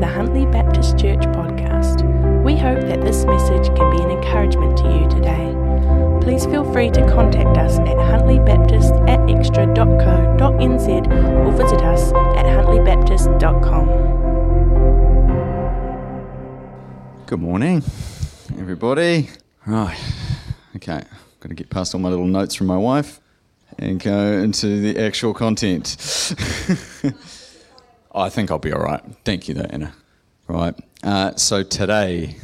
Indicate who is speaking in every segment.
Speaker 1: the Huntley Baptist Church podcast. We hope that this message can be an encouragement to you today. Please feel free to contact us at huntley.baptist at xtra.co.nz or visit us at huntleybaptist.com.
Speaker 2: Good morning, everybody. Right, okay, got to get past all my little notes from my wife and go into the actual content. I think I'll be all right. Thank you, though, Anna. Right, uh, so today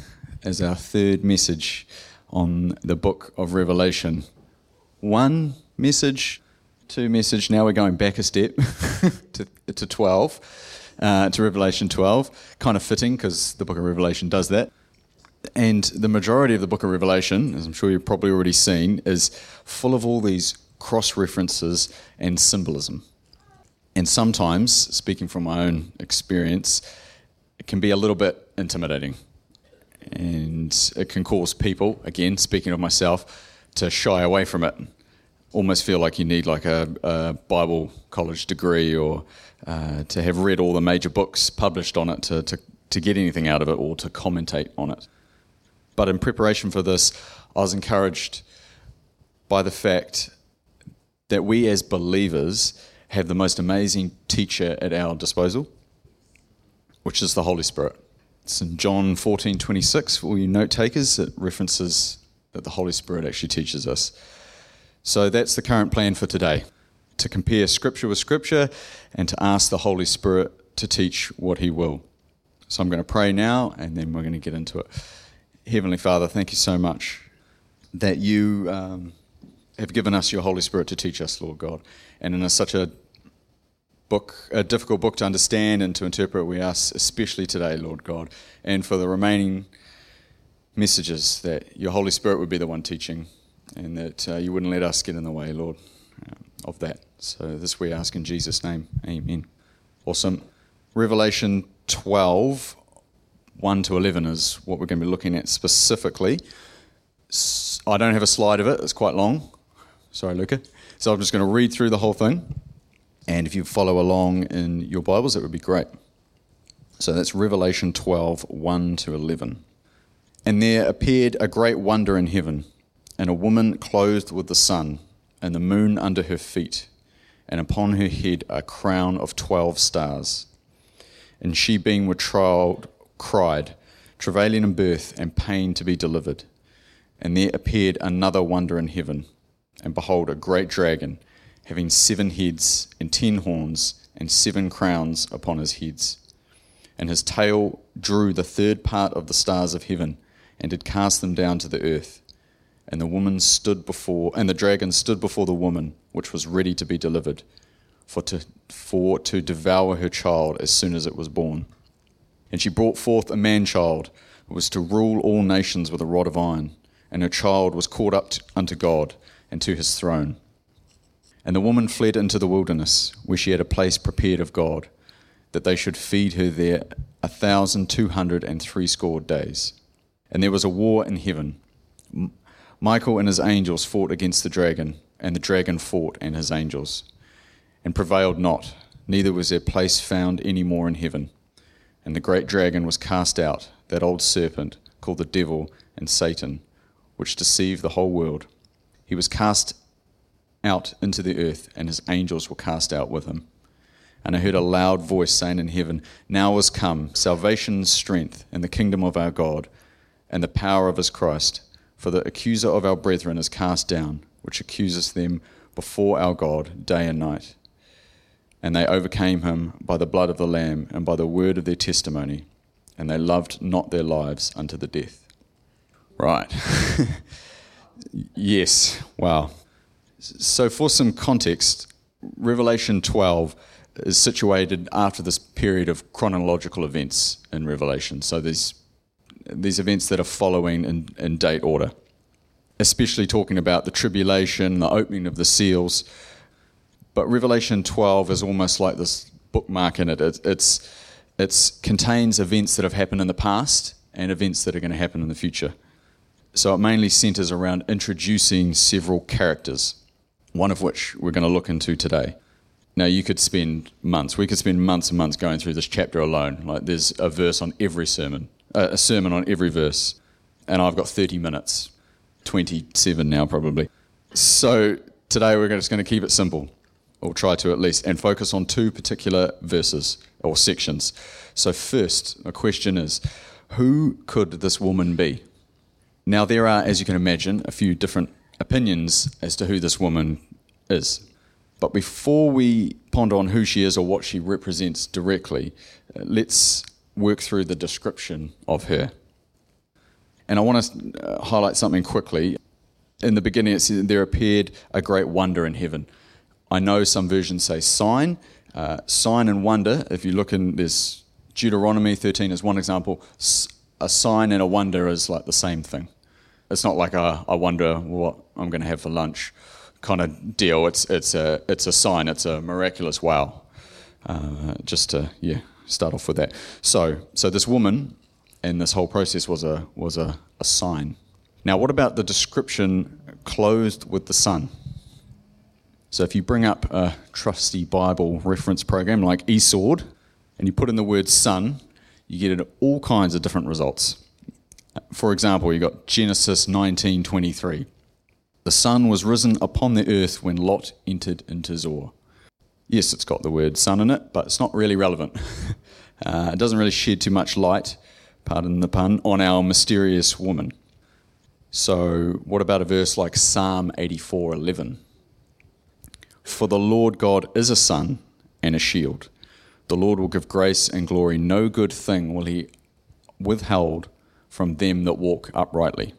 Speaker 2: is our third message on the book of Revelation. One message, two message. Now we're going back a step to, to 12, uh, to Revelation 12. Kind of fitting because the book of Revelation does that. And the majority of the book of Revelation, as I'm sure you've probably already seen, is full of all these cross references and symbolism. And sometimes, speaking from my own experience, it can be a little bit intimidating. And it can cause people, again, speaking of myself, to shy away from it. Almost feel like you need like a, a Bible college degree or uh, to have read all the major books published on it to, to, to get anything out of it or to commentate on it. But in preparation for this, I was encouraged by the fact that we as believers have the most amazing teacher at our disposal, which is the Holy Spirit. It's in John 14 26, for all you note takers, it references that the Holy Spirit actually teaches us. So that's the current plan for today to compare Scripture with Scripture and to ask the Holy Spirit to teach what He will. So I'm going to pray now and then we're going to get into it. Heavenly Father, thank you so much that you um, have given us your Holy Spirit to teach us, Lord God. And in such a book, a difficult book to understand and to interpret, we ask, especially today, Lord God, and for the remaining messages, that your Holy Spirit would be the one teaching and that uh, you wouldn't let us get in the way, Lord, uh, of that. So this we ask in Jesus' name. Amen. Awesome. Revelation 12, 1 to 11 is what we're going to be looking at specifically. I don't have a slide of it, it's quite long. Sorry, Luca. So I'm just going to read through the whole thing. And if you follow along in your Bibles, that would be great. So that's Revelation 12, 1 to 11. And there appeared a great wonder in heaven, and a woman clothed with the sun, and the moon under her feet, and upon her head a crown of twelve stars. And she, being with child, cried, travailing in birth and pain to be delivered. And there appeared another wonder in heaven, and behold, a great dragon, having seven heads and ten horns, and seven crowns upon his heads. And his tail drew the third part of the stars of heaven, and did cast them down to the earth. And the woman stood before, and the dragon stood before the woman, which was ready to be delivered, for to, for to devour her child as soon as it was born. And she brought forth a man child, who was to rule all nations with a rod of iron. And her child was caught up to, unto God and to his throne. And the woman fled into the wilderness, where she had a place prepared of God, that they should feed her there a thousand two hundred and threescore days. And there was a war in heaven. Michael and his angels fought against the dragon, and the dragon fought and his angels, and prevailed not, neither was their place found any more in heaven. And the great dragon was cast out, that old serpent, called the devil and Satan, which deceived the whole world. He was cast out into the earth, and his angels were cast out with him. And I heard a loud voice saying in heaven, Now is come salvation, strength, and the kingdom of our God, and the power of his Christ. For the accuser of our brethren is cast down, which accuses them before our God day and night. And they overcame him by the blood of the Lamb and by the word of their testimony, and they loved not their lives unto the death. Right. yes. Wow. So, for some context, Revelation 12 is situated after this period of chronological events in Revelation. So, there's these events that are following in, in date order, especially talking about the tribulation, the opening of the seals. But Revelation 12 is almost like this bookmark in it. it it's it contains events that have happened in the past and events that are going to happen in the future. So it mainly centers around introducing several characters, one of which we're going to look into today. Now, you could spend months, we could spend months and months going through this chapter alone. Like, there's a verse on every sermon, a sermon on every verse. And I've got 30 minutes, 27 now probably. So, today we're just going to keep it simple, or try to at least, and focus on two particular verses or sections. So, first, a question is who could this woman be? Now, there are, as you can imagine, a few different opinions as to who this woman is. But before we ponder on who she is or what she represents directly, uh, let's work through the description of her. And I want to uh, highlight something quickly. In the beginning, it says, There appeared a great wonder in heaven. I know some versions say sign. Uh, sign and wonder, if you look in this Deuteronomy 13 is one example, a sign and a wonder is like the same thing. It's not like a, I wonder what I'm going to have for lunch kind of deal. It's it's a it's a sign. It's a miraculous wow. Uh, just to yeah start off with that. So so this woman and this whole process was a was a, a sign. Now what about the description clothed with the sun? So if you bring up a trusty Bible reference program like eSword and you put in the word sun, you get all kinds of different results. For example, you got Genesis 19:23. The sun was risen upon the earth when Lot entered into Zoar. Yes, it's got the word sun in it, but it's not really relevant. uh, it doesn't really shed too much light, pardon the pun, on our mysterious woman. So, what about a verse like Psalm 84:11? For the Lord God is a sun and a shield. The Lord will give grace and glory. No good thing will he withhold from them that walk uprightly.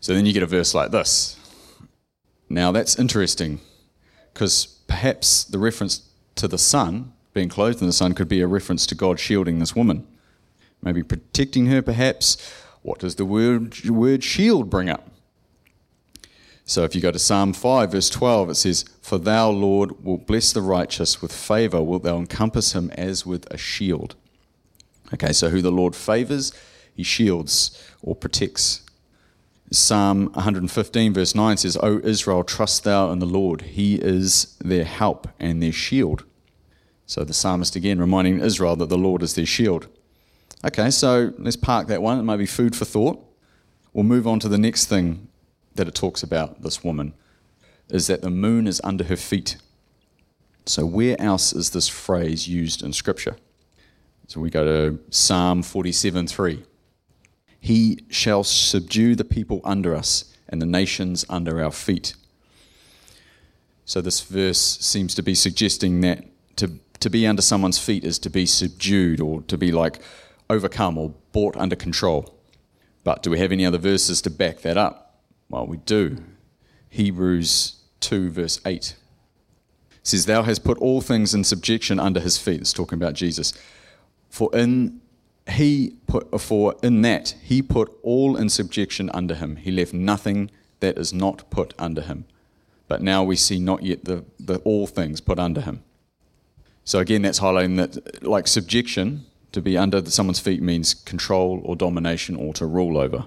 Speaker 2: So then you get a verse like this now that's interesting because perhaps the reference to the sun, being clothed in the sun, could be a reference to God shielding this woman. Maybe protecting her, perhaps. What does the word, word shield bring up? So if you go to Psalm 5, verse 12, it says, For thou, Lord, wilt bless the righteous with favour, wilt thou encompass him as with a shield. Okay, so who the Lord favours, he shields or protects. Psalm 115, verse 9 says, O Israel, trust thou in the Lord. He is their help and their shield. So the psalmist again reminding Israel that the Lord is their shield. Okay, so let's park that one. It might be food for thought. We'll move on to the next thing that it talks about this woman is that the moon is under her feet. So, where else is this phrase used in Scripture? So, we go to Psalm 47 3. He shall subdue the people under us and the nations under our feet. So, this verse seems to be suggesting that to, to be under someone's feet is to be subdued or to be like overcome or brought under control. But do we have any other verses to back that up? Well, we do. Hebrews 2, verse 8 says, Thou hast put all things in subjection under his feet. It's talking about Jesus. For in he put for in that he put all in subjection under him. He left nothing that is not put under him. But now we see not yet the, the all things put under him. So again, that's highlighting that like subjection to be under someone's feet means control or domination or to rule over.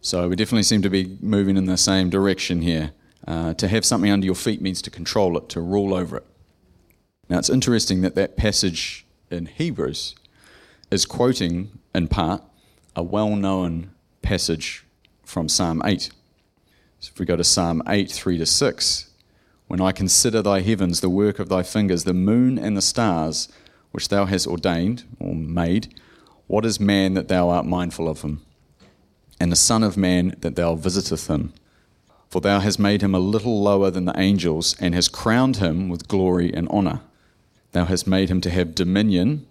Speaker 2: So we definitely seem to be moving in the same direction here. Uh, to have something under your feet means to control it, to rule over it. Now it's interesting that that passage in Hebrews is quoting, in part, a well known passage from Psalm 8. So if we go to Psalm 8, 3 to 6, when I consider thy heavens, the work of thy fingers, the moon and the stars, which thou hast ordained or made, what is man that thou art mindful of him? And the Son of Man that thou visiteth him? For thou hast made him a little lower than the angels, and hast crowned him with glory and honour. Thou hast made him to have dominion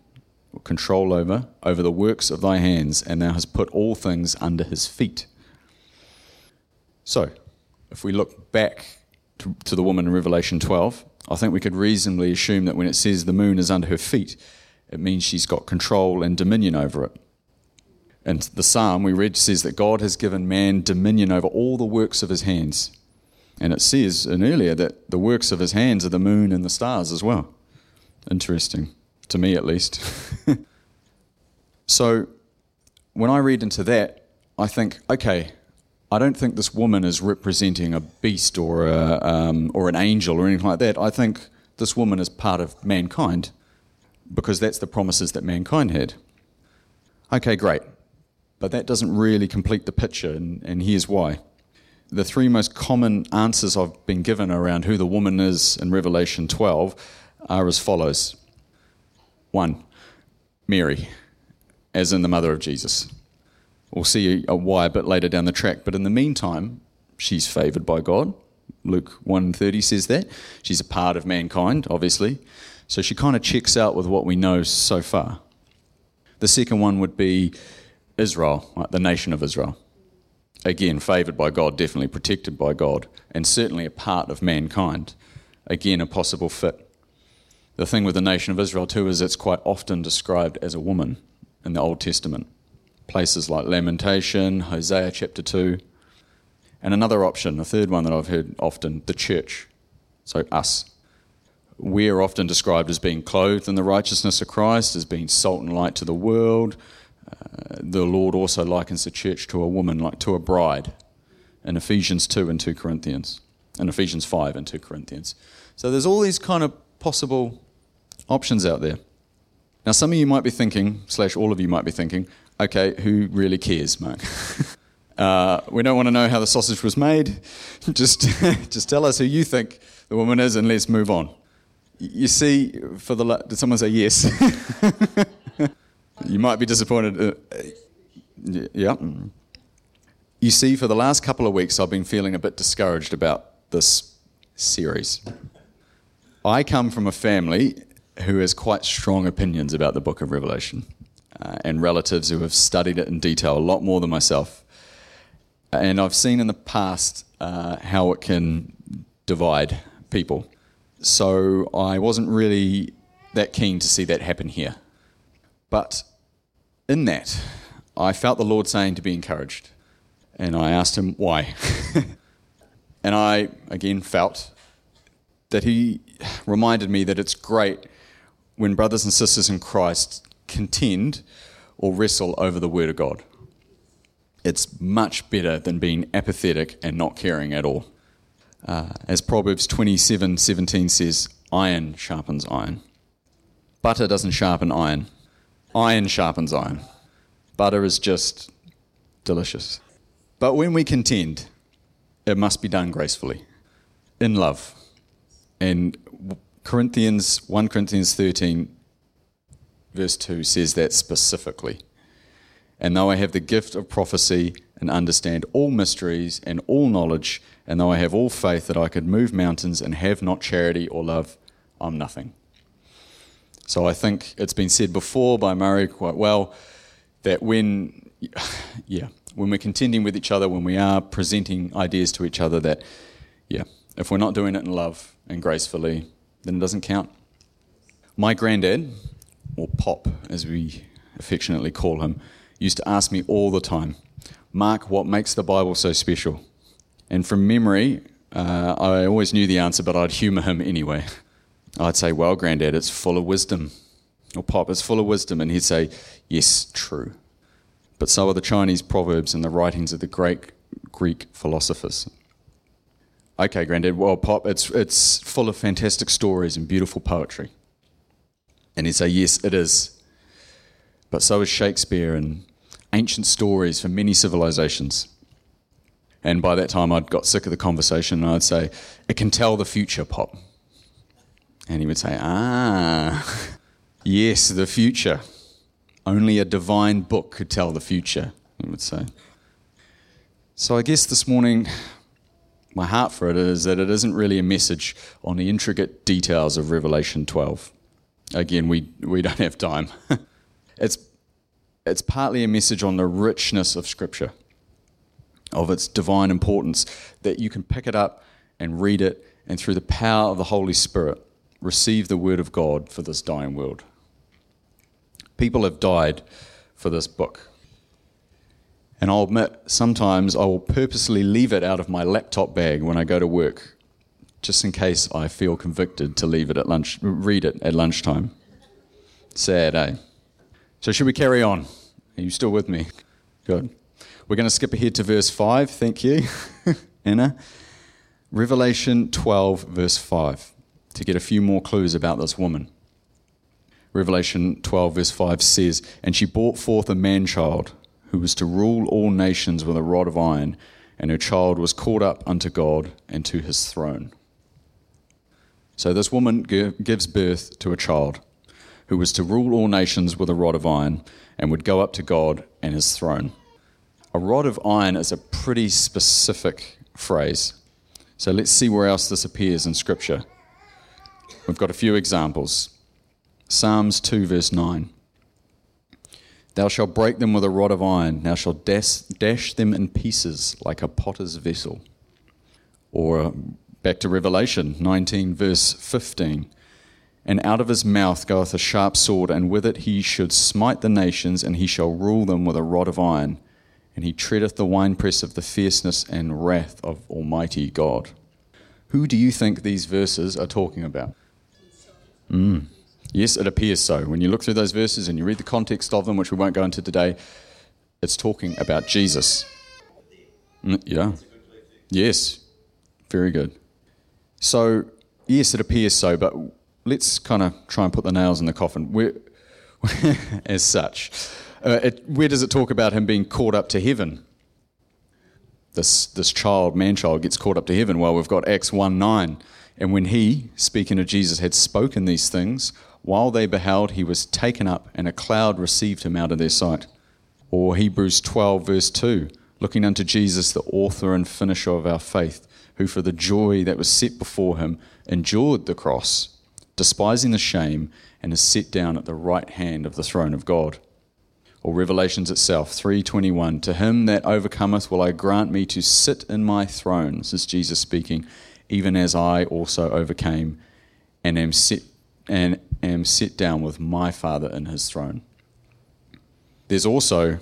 Speaker 2: control over, over the works of thy hands, and thou hast put all things under his feet. So, if we look back to, to, the woman in Revelation 12, I think we could reasonably assume that when it says the moon is under her feet, it means she's got control and dominion over it. And the psalm we read says that God has given man dominion over all the works of his hands. And it says in earlier that the works of his hands are the moon and the stars as well. Interesting to me at least. so when I read into that, I think, okay, I don't think this woman is representing a beast or a, um, or an angel or anything like that. I think this woman is part of mankind because that's the promises that mankind had. Okay, great. But that doesn't really complete the picture, and, and here's why. The three most common answers I've been given around who the woman is in Revelation 12 are as follows One, Mary, as in the mother of Jesus. We'll see why a bit later down the track, but in the meantime, she's favoured by God. Luke 1:30 says that. She's a part of mankind, obviously. So she kind of checks out with what we know so far. The second one would be Israel, the nation of Israel. Again, favoured by God, definitely protected by God, and certainly a part of mankind. Again, a possible fit. The thing with the nation of Israel, too, is it's quite often described as a woman in the Old Testament. Places like Lamentation, Hosea chapter 2. And another option, a third one that I've heard often, the church. So, us. We're often described as being clothed in the righteousness of Christ, as being salt and light to the world. Uh, the Lord also likens the church to a woman, like to a bride, in Ephesians 2 and 2 Corinthians, in Ephesians 5 and 2 Corinthians. So there's all these kind of possible options out there. Now, some of you might be thinking, slash, all of you might be thinking, okay, who really cares, Mark? uh, we don't want to know how the sausage was made. just, just tell us who you think the woman is, and let's move on. You see, for the did someone say yes? you might be disappointed. Uh, yeah. You see, for the last couple of weeks, I've been feeling a bit discouraged about this series. I come from a family who has quite strong opinions about the book of Revelation, uh, and relatives who have studied it in detail a lot more than myself. And I've seen in the past uh, how it can divide people. So I wasn't really that keen to see that happen here. But in that, I felt the Lord saying to be encouraged. And I asked him why. and I, again, felt that he reminded me that it's great when brothers and sisters in Christ contend or wrestle over the Word of God. It's much better than being apathetic and not caring at all. Uh, as Proverbs 27 17 says, iron sharpens iron. Butter doesn't sharpen iron, iron sharpens iron. Butter is just delicious. But when we contend, it must be done gracefully, in love. And Corinthians 1 Corinthians 13 verse 2 says that specifically. And though I have the gift of prophecy and understand all mysteries and all knowledge, and though I have all faith that I could move mountains and have not charity or love, I'm nothing. So I think it's been said before by Murray quite well that when, yeah, when we're contending with each other, when we are presenting ideas to each other, that, yeah, if we're not doing it in love and gracefully, then it doesn't count. My granddad, or Pop as we affectionately call him, used to ask me all the time, Mark, what makes the Bible so special? And from memory, uh, I always knew the answer, but I'd humour him anyway. I'd say, Well, Granddad, it's full of wisdom. Or Pop, it's full of wisdom. And he'd say, Yes, true. But so are the Chinese proverbs and the writings of the great Greek philosophers. Okay, Granddad, well, Pop, it's, it's full of fantastic stories and beautiful poetry. And he'd say, Yes, it is. But so is Shakespeare and ancient stories from many civilizations. And by that time, I'd got sick of the conversation and I'd say, It can tell the future, Pop. And he would say, Ah, yes, the future. Only a divine book could tell the future, he would say. So I guess this morning, my heart for it is that it isn't really a message on the intricate details of Revelation 12. Again, we, we don't have time. it's, it's partly a message on the richness of Scripture of its divine importance, that you can pick it up and read it, and through the power of the Holy Spirit, receive the Word of God for this dying world. People have died for this book. And I'll admit, sometimes I will purposely leave it out of my laptop bag when I go to work, just in case I feel convicted to leave it at lunch, read it at lunchtime. Sad, eh? So, should we carry on? Are you still with me? Good. We're going to skip ahead to verse 5. Thank you, Anna. Revelation 12, verse 5. to get a few more clues about this woman. Revelation 12, verse 5 says, And she brought forth a man child who was to rule all nations with a rod of iron, and her child was caught up unto God and to his throne. So this woman gives birth to a child who was to rule all nations with a rod of iron and would go up to God and his throne. A rod of iron is a pretty specific phrase. So let's see where else this appears in Scripture. We've got a few examples. Psalms 2, verse 9. Thou shalt break them with a rod of iron, thou shalt dash, dash them in pieces like a potter's vessel. Or back to Revelation 19, verse 15. And out of his mouth goeth a sharp sword, and with it he should smite the nations, and he shall rule them with a rod of iron. And he treadeth the winepress of the fierceness and wrath of Almighty God. Who do you think these verses are talking about? Mm. Yes, it appears so. When you look through those verses and you read the context of them, which we won't go into today, it's talking about Jesus. Mm, yeah. Yes. Very good. So, yes, it appears so, but let's kind of try and put the nails in the coffin. Where, as such, uh, it, where does it talk about him being caught up to heaven? This, this child, man child, gets caught up to heaven. Well, we've got Acts 1 9. And when he, speaking of Jesus, had spoken these things, while they beheld, he was taken up, and a cloud received him out of their sight. Or Hebrews 12, verse 2, looking unto Jesus, the author and finisher of our faith, who for the joy that was set before him endured the cross despising the shame, and is set down at the right hand of the throne of God. Or Revelations itself, 3:21, to him that overcometh will I grant me to sit in my throne. This is Jesus speaking, even as I also overcame and am set and am set down with my Father in his throne. There's also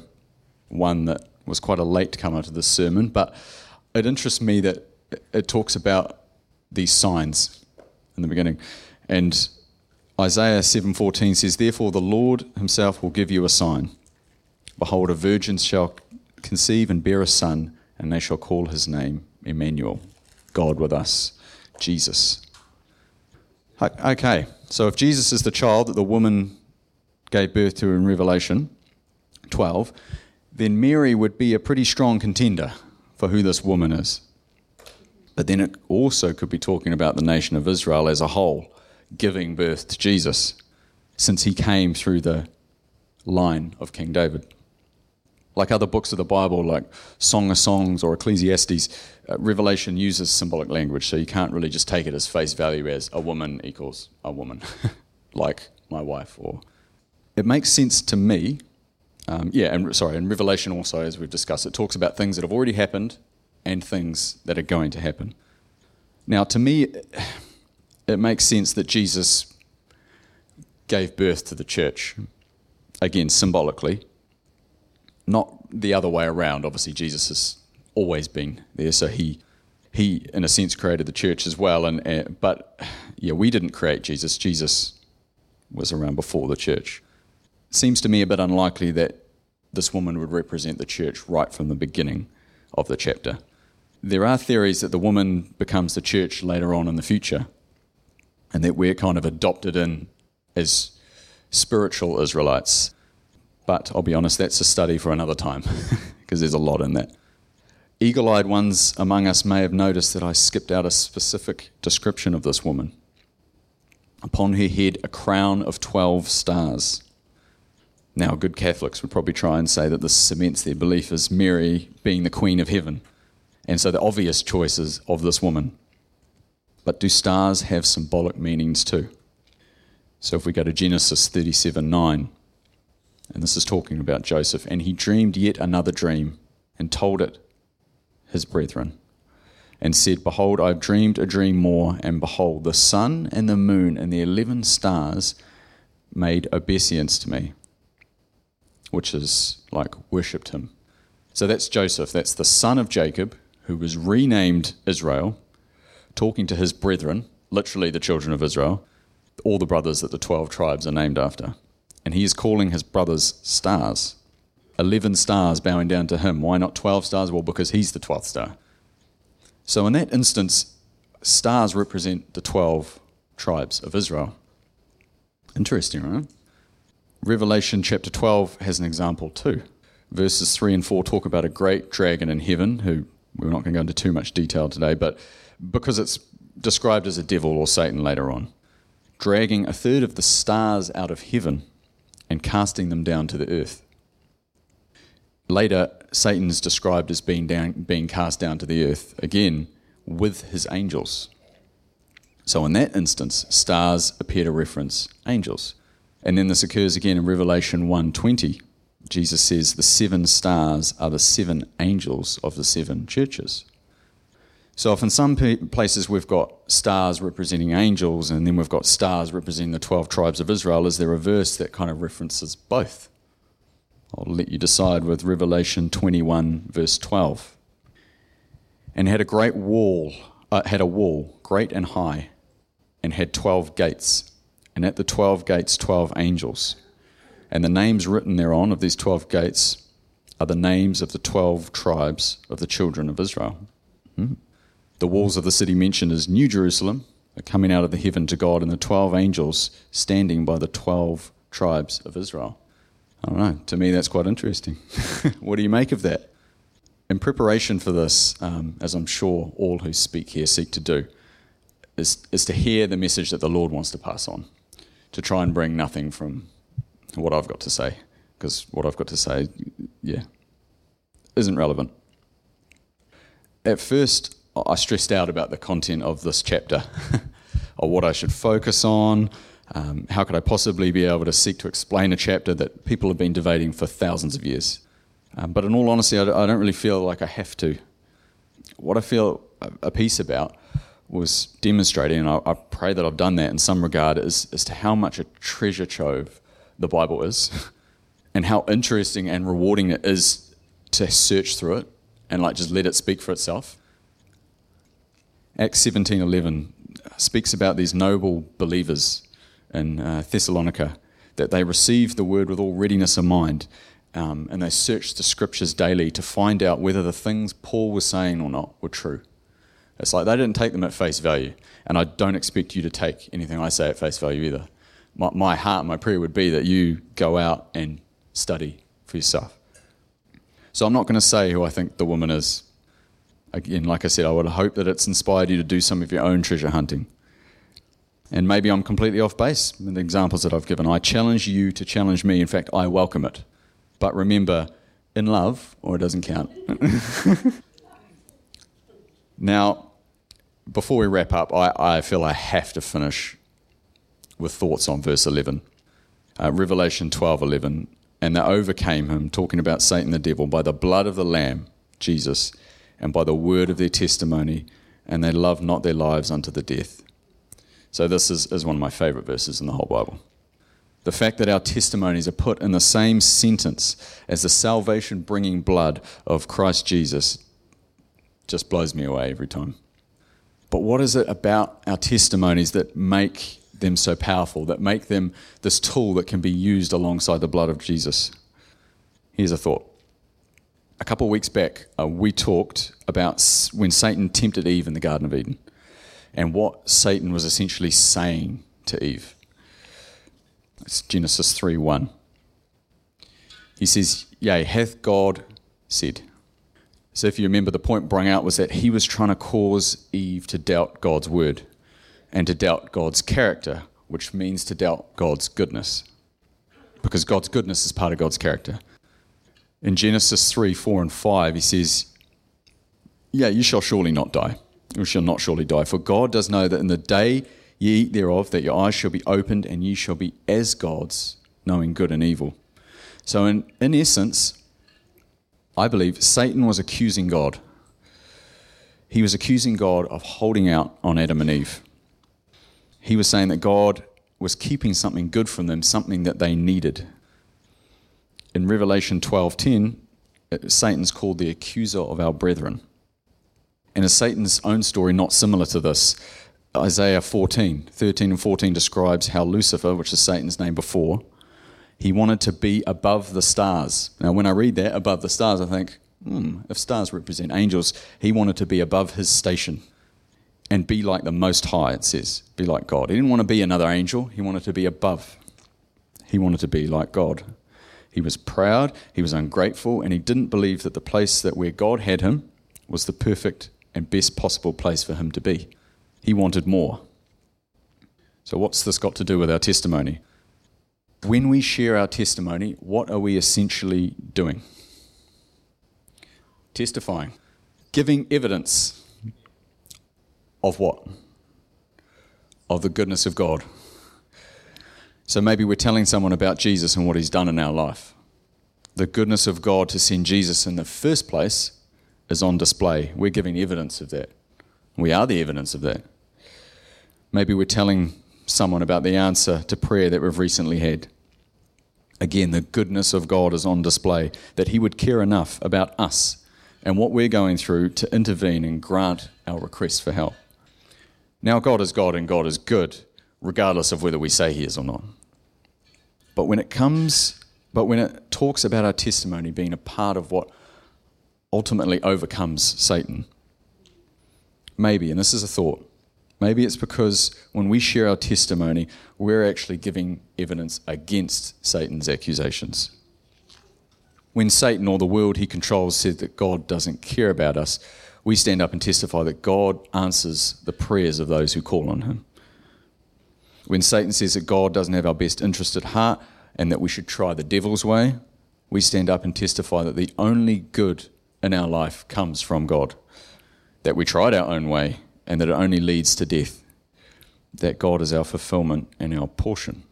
Speaker 2: one that was quite a late comer to this sermon, but it interests me that it talks about these signs in the beginning. And Isaiah 7:14 says, "Therefore the Lord himself will give you a sign. Behold, a virgin shall conceive and bear a son, and they shall call his name Emmanuel, God with us, Jesus." Okay, so if Jesus is the child that the woman gave birth to in Revelation 12, then Mary would be a pretty strong contender for who this woman is. But then it also could be talking about the nation of Israel as a whole giving birth to Jesus, since he came through the line of King David. Like other books of the Bible, like Song of Songs or Ecclesiastes, uh, Revelation uses symbolic language, so you can't really just take it as face value as a woman equals a woman, like my wife. Or it makes sense to me. Um, yeah, and sorry, in Revelation also, as we've discussed, it talks about things that have already happened and things that are going to happen. Now, to me, it makes sense that Jesus gave birth to the church, again, symbolically, not the other way around. Obviously, Jesus has always been there, so he, he in a sense, created the church as well. And uh, but yeah, we didn't create Jesus. Jesus was around before the church. It seems to me a bit unlikely that this woman would represent the church right from the beginning of the chapter. There are theories that the woman becomes the church later on in the future and that we're kind of adopted in as spiritual Israelites. But I'll be honest, that's a study for another time because there's a lot in that. Eagle eyed ones among us may have noticed that I skipped out a specific description of this woman. Upon her head, a crown of 12 stars. Now, good Catholics would probably try and say that this cements their belief as Mary being the Queen of Heaven. And so the obvious choices of this woman but do stars have symbolic meanings too? So if we go to Genesis 37 9, and this is talking about Joseph, and he dreamed yet another dream and told it his brethren, and said, Behold, I have dreamed a dream more, and behold, the sun and the moon and the eleven stars made obeisance to me, which is like worshipped him. So that's Joseph, that's the son of Jacob, who was renamed Israel talking to his brethren, literally the children of Israel, all the brothers that the 12 tribes are named after. And he is calling his brothers stars. 11 stars bowing down to him. Why not 12 stars? Well, because he's the 12th star. So, in that instance, stars represent the 12 tribes of Israel. Interesting, right? Revelation chapter 12 has an example too. Verses 3 and 4 talk about a great dragon in heaven, who we're not going to go into too much detail today, but because it's described as a devil or Satan later on, dragging a third of the stars out of heaven and casting them down to the earth. Later, Satan's described as being, down, being cast down to the earth, again, with his angels. So, in that instance, stars appear to reference angels. And then this occurs again in Revelation 1:20. Jesus says the seven stars are the seven angels of the seven churches. So, if in some places we've got stars representing angels, and then we've got stars representing the 12 tribes of Israel, is there a verse that kind of references both? I'll let you decide with Revelation 21, verse 12. And had a great wall, uh, had a wall, great and high, and had 12 gates, and at the 12 gates, 12 angels. And the names written thereon of these 12 gates are the names of the 12 tribes of the children of Israel. Hmm. The walls of the city mentioned as New Jerusalem are coming out of the heaven to God, and the 12 angels standing by the 12 tribes of Israel. I don't know. To me, that's quite interesting. what do you make of that? In preparation for this, um, as I'm sure all who speak here seek to do, is, is to hear the message that the Lord wants to pass on, to try and bring nothing from what I've got to say, because what I've got to say, yeah, isn't relevant. At first, I stressed out about the content of this chapter, or what I should focus on, um, how could I possibly be able to seek to explain a chapter that people have been debating for thousands of years? Um, but in all honesty, I, I, don't really feel like I have to. What I feel a, peace about was demonstrating, and I, I, pray that I've done that in some regard, is, as to how much a treasure trove the Bible is, and how interesting and rewarding it is to search through it and like just let it speak for itself. Acts 17:11 speaks about these noble believers in uh, Thessalonica that they received the word with all readiness of mind um, and they searched the scriptures daily to find out whether the things Paul was saying or not were true. It's like they didn't take them at face value, and I don't expect you to take anything I say at face value either. My, my heart, my prayer would be that you go out and study for yourself. So I'm not going to say who I think the woman is. Again, like I said, I would hope that it's inspired you to do some of your own treasure hunting. And maybe I'm completely off base with the examples that I've given. I challenge you to challenge me. In fact, I welcome it. But remember, in love, or it doesn't count. now, before we wrap up, I, I, feel I have to finish with thoughts on verse 11. Uh, Revelation 12 11. And they overcame him, talking about Satan the devil, by the blood of the Lamb, Jesus, and by the word of their testimony, and they loved not their lives unto the death. So, this is, is one of my favorite verses in the whole Bible. The fact that our testimonies are put in the same sentence as the salvation bringing blood of Christ Jesus just blows me away every time. But what is it about our testimonies that make them so powerful, that make them this tool that can be used alongside the blood of Jesus? Here's a thought. A couple of weeks back, uh, we talked about when Satan tempted Eve in the Garden of Eden and what Satan was essentially saying to Eve. It's Genesis 3 1. He says, Yea, hath God said. So if you remember, the point brought out was that he was trying to cause Eve to doubt God's word and to doubt God's character, which means to doubt God's goodness. Because God's goodness is part of God's character. In Genesis 3 4 and 5, he says, Yeah, you shall surely not die you shall not surely die. For God does know that in the day ye eat thereof, that your eyes shall be opened, and ye shall be as gods, knowing good and evil. So, in, in essence, I believe Satan was accusing God. He was accusing God of holding out on Adam and Eve. He was saying that God was keeping something good from them, something that they needed. In Revelation 12:10, Satan's called the accuser of our brethren. And is Satan's own story not similar to this? Isaiah 14, 13 and 14 describes how Lucifer, which is Satan's name before, he wanted to be above the stars. Now, when I read that, above the stars, I think, hmm, if stars represent angels, he wanted to be above his station. and be like the Most High, it says. Be like God. He didn't want to be another angel, he wanted to be above. He wanted to be like God. He was proud, he was ungrateful, and he didn't believe that the place that where God had him was the perfect and best possible place for him to be. He wanted more. So, what's this got to do with our testimony? When we share our testimony, what are we essentially doing? Testifying, giving evidence of what? Of the goodness of God. So maybe we're telling someone about Jesus and what he's done in our life. The goodness of God to send Jesus in the first place is on display. We're giving evidence of that. We are the evidence of that. Maybe we're telling someone about the answer to prayer that we've recently had. Again, the goodness of God is on display, that He would care enough about us and what we're going through to intervene and grant our request for help. Now, God is God and God is good, regardless of whether we say He is or not. But when it comes, but when it talks about our testimony being a part of what ultimately overcomes Satan, maybe, and this is a thought, maybe it's because when we share our testimony, we're actually giving evidence against Satan's accusations. When Satan or the world he controls said that God doesn't care about us, we stand up and testify that God answers the prayers of those who call on him. When Satan says that God doesn't have our best interest at heart and that we should try the devil's way, we stand up and testify that the only good in our life comes from God, that we tried our own way and that it only leads to death, that God is our fulfillment and our portion,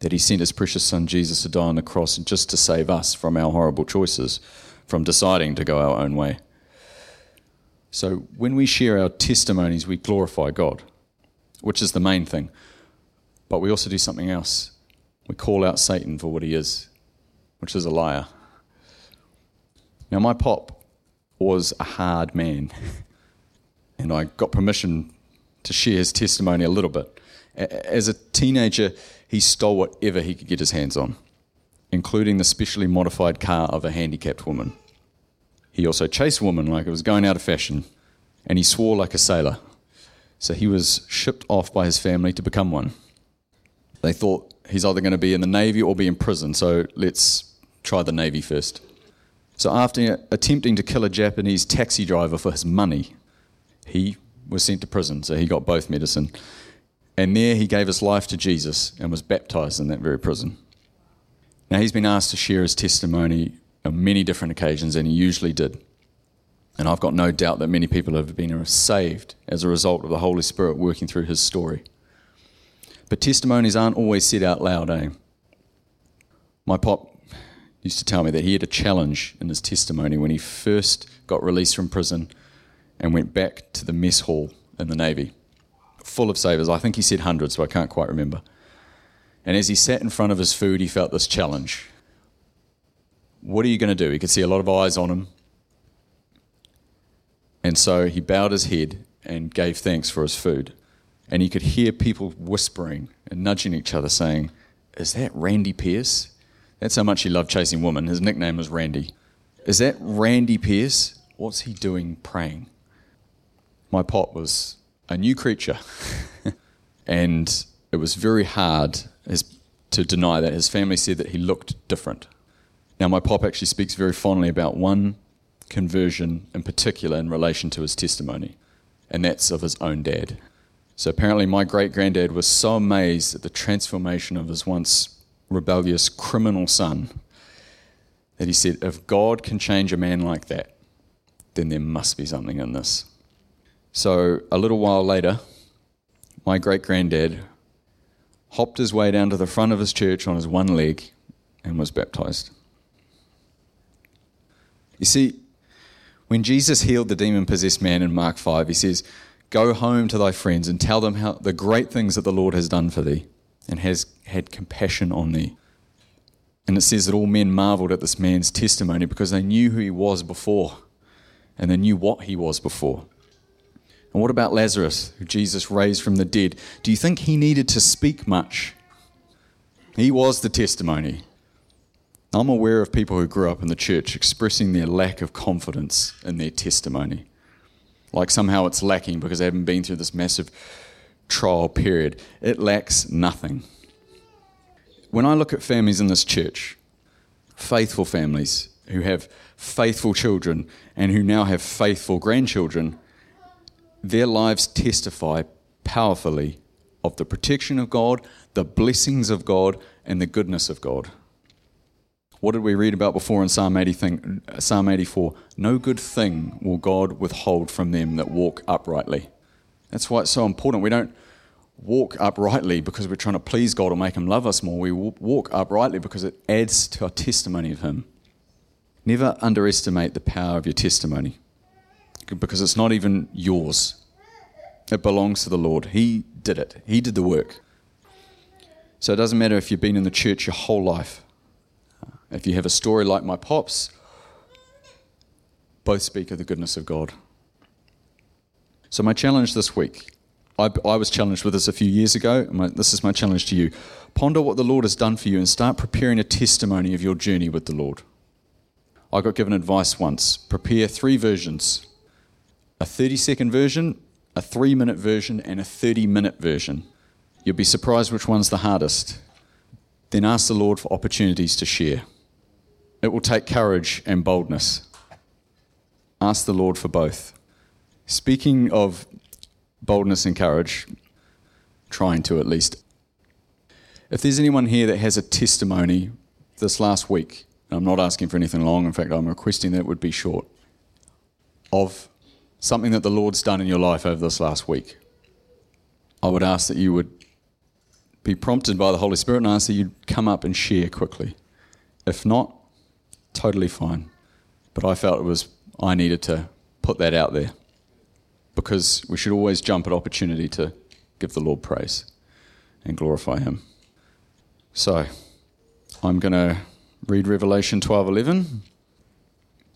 Speaker 2: that He sent His precious Son Jesus to die on the cross just to save us from our horrible choices, from deciding to go our own way. So when we share our testimonies, we glorify God, which is the main thing. But we also do something else. We call out Satan for what he is, which is a liar. Now, my pop was a hard man, and I got permission to share his testimony a little bit. As a teenager, he stole whatever he could get his hands on, including the specially modified car of a handicapped woman. He also chased women like it was going out of fashion, and he swore like a sailor. So he was shipped off by his family to become one. They thought he's either going to be in the Navy or be in prison, so let's try the Navy first. So, after attempting to kill a Japanese taxi driver for his money, he was sent to prison. So, he got both medicine. And there he gave his life to Jesus and was baptized in that very prison. Now, he's been asked to share his testimony on many different occasions, and he usually did. And I've got no doubt that many people have been saved as a result of the Holy Spirit working through his story. But testimonies aren't always said out loud, eh? My pop used to tell me that he had a challenge in his testimony when he first got released from prison and went back to the mess hall in the Navy, full of savers. I think he said hundreds, so I can't quite remember. And as he sat in front of his food, he felt this challenge. What are you going to do? He could see a lot of eyes on him. And so he bowed his head and gave thanks for his food. And he could hear people whispering and nudging each other, saying, Is that Randy Pierce? That's how much he loved chasing women. His nickname was Randy. Is that Randy Pierce? What's he doing praying? My pot was a new creature. and it was very hard to deny that. His family said that he looked different. Now, my pop actually speaks very fondly about one conversion in particular in relation to his testimony, and that's of his own dad. So apparently, my great granddad was so amazed at the transformation of his once rebellious criminal son that he said, if God can change a man like that, then there must be something in this. So a little while later, my great granddad hopped his way down to the front of his church on his one leg and was baptized. You see, when Jesus healed the demon possessed man in Mark 5, he says, Go home to thy friends and tell them how the great things that the Lord has done for thee and has had compassion on thee. And it says that all men marveled at this man's testimony because they knew who he was before and they knew what he was before. And what about Lazarus, who Jesus raised from the dead? Do you think he needed to speak much? He was the testimony. I'm aware of people who grew up in the church expressing their lack of confidence in their testimony. like somehow it's lacking because they haven't been through this massive trial period. It lacks nothing. When I look at families in this church, faithful families who have faithful children and who now have faithful grandchildren, their lives testify powerfully of the protection of God, the blessings of God, and the goodness of God. What did we read about before in Psalm, 80 thing, Psalm 84? No good thing will God withhold from them that walk uprightly. That's why it's so important. We don't walk uprightly because we're trying to please God or make Him love us more. We walk uprightly because it adds to our testimony of Him. Never underestimate the power of your testimony because it's not even yours, it belongs to the Lord. He did it, He did the work. So it doesn't matter if you've been in the church your whole life. If you have a story like my pops, both speak of the goodness of God. So, my challenge this week, I, I was challenged with this a few years ago. My, this is my challenge to you. Ponder what the Lord has done for you and start preparing a testimony of your journey with the Lord. I got given advice once prepare three versions a 30 second version, a three minute version, and a 30 minute version. You'll be surprised which one's the hardest. Then ask the Lord for opportunities to share. It will take courage and boldness. Ask the Lord for both. Speaking of boldness and courage, trying to at least. If there's anyone here that has a testimony this last week, I'm not asking for anything long, in fact, I'm requesting that it would be short, of something that the Lord's done in your life over this last week, I would ask that you would be prompted by the Holy Spirit and ask that you'd come up and share quickly. If not, totally fine. But I felt it was, I needed to put that out there because we should always jump at opportunity to give the Lord praise and glorify Him. So, I'm going to read Revelation 12:11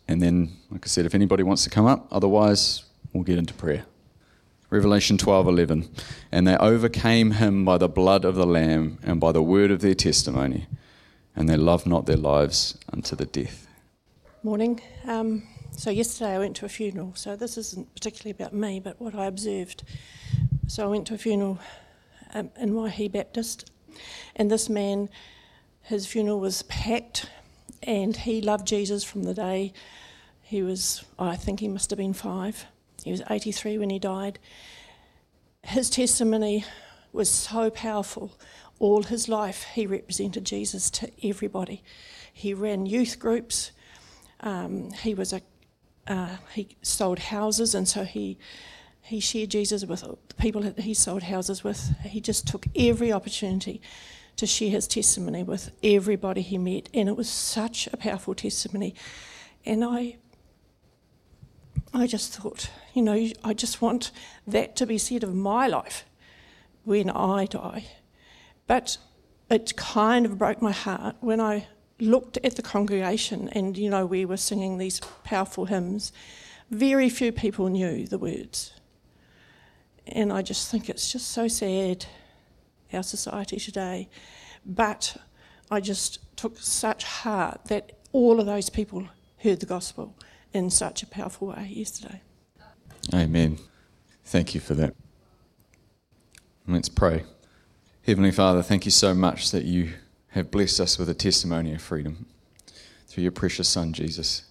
Speaker 2: and then like I said if anybody wants to come up otherwise we'll get into prayer. Revelation 12:11 and they overcame him by the blood of the lamb and by the word of their testimony and they love not their lives unto the death.
Speaker 3: Morning. Um, so yesterday I went to a funeral. So this isn't particularly about me, but what I observed. So I went to a funeral um, in Waihi Baptist, and this man, his funeral was packed, and he loved Jesus from the day he was. I think he must have been five. He was 83 when he died. His testimony was so powerful all his life, he represented Jesus to everybody. He ran youth groups. Um, he was a uh, he sold houses, and so he he shared Jesus with the people that he sold houses with. He just took every opportunity to share his testimony with everybody he met, and it was such a powerful testimony. And I I just thought, you know, I just want that to be said of my life when I die. But it kind of broke my heart when I looked at the congregation and, you know, we were singing these powerful hymns. Very few people knew the words. And I just think it's just so sad, our society today. But I just took such heart that all of those people heard the gospel in such a powerful way yesterday.
Speaker 2: Amen. Thank you for that. Let's pray. Heavenly Father, thank you so much that you have blessed us with a testimony of freedom through your precious Son, Jesus.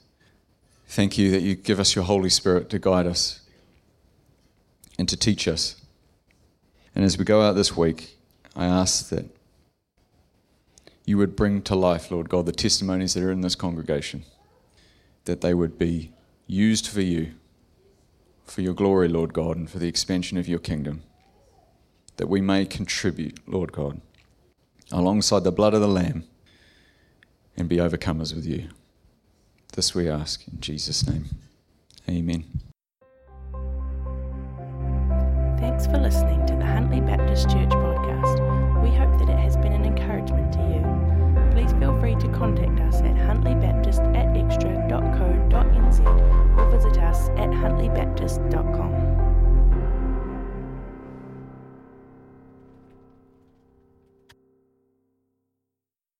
Speaker 2: Thank you that you give us your Holy Spirit to guide us and to teach us. And as we go out this week, I ask that you would bring to life, Lord God, the testimonies that are in this congregation, that they would be used for you, for your glory, Lord God, and for the expansion of your kingdom that we may contribute, Lord God, alongside the blood of the Lamb and be overcomers with you. This we ask in Jesus' name. Amen.
Speaker 1: Thanks for listening to the Huntly Baptist Church podcast. We hope that it has been an encouragement to you. Please feel free to contact us at huntlybaptist at xtra.co.nz or visit us at huntlybaptist.com.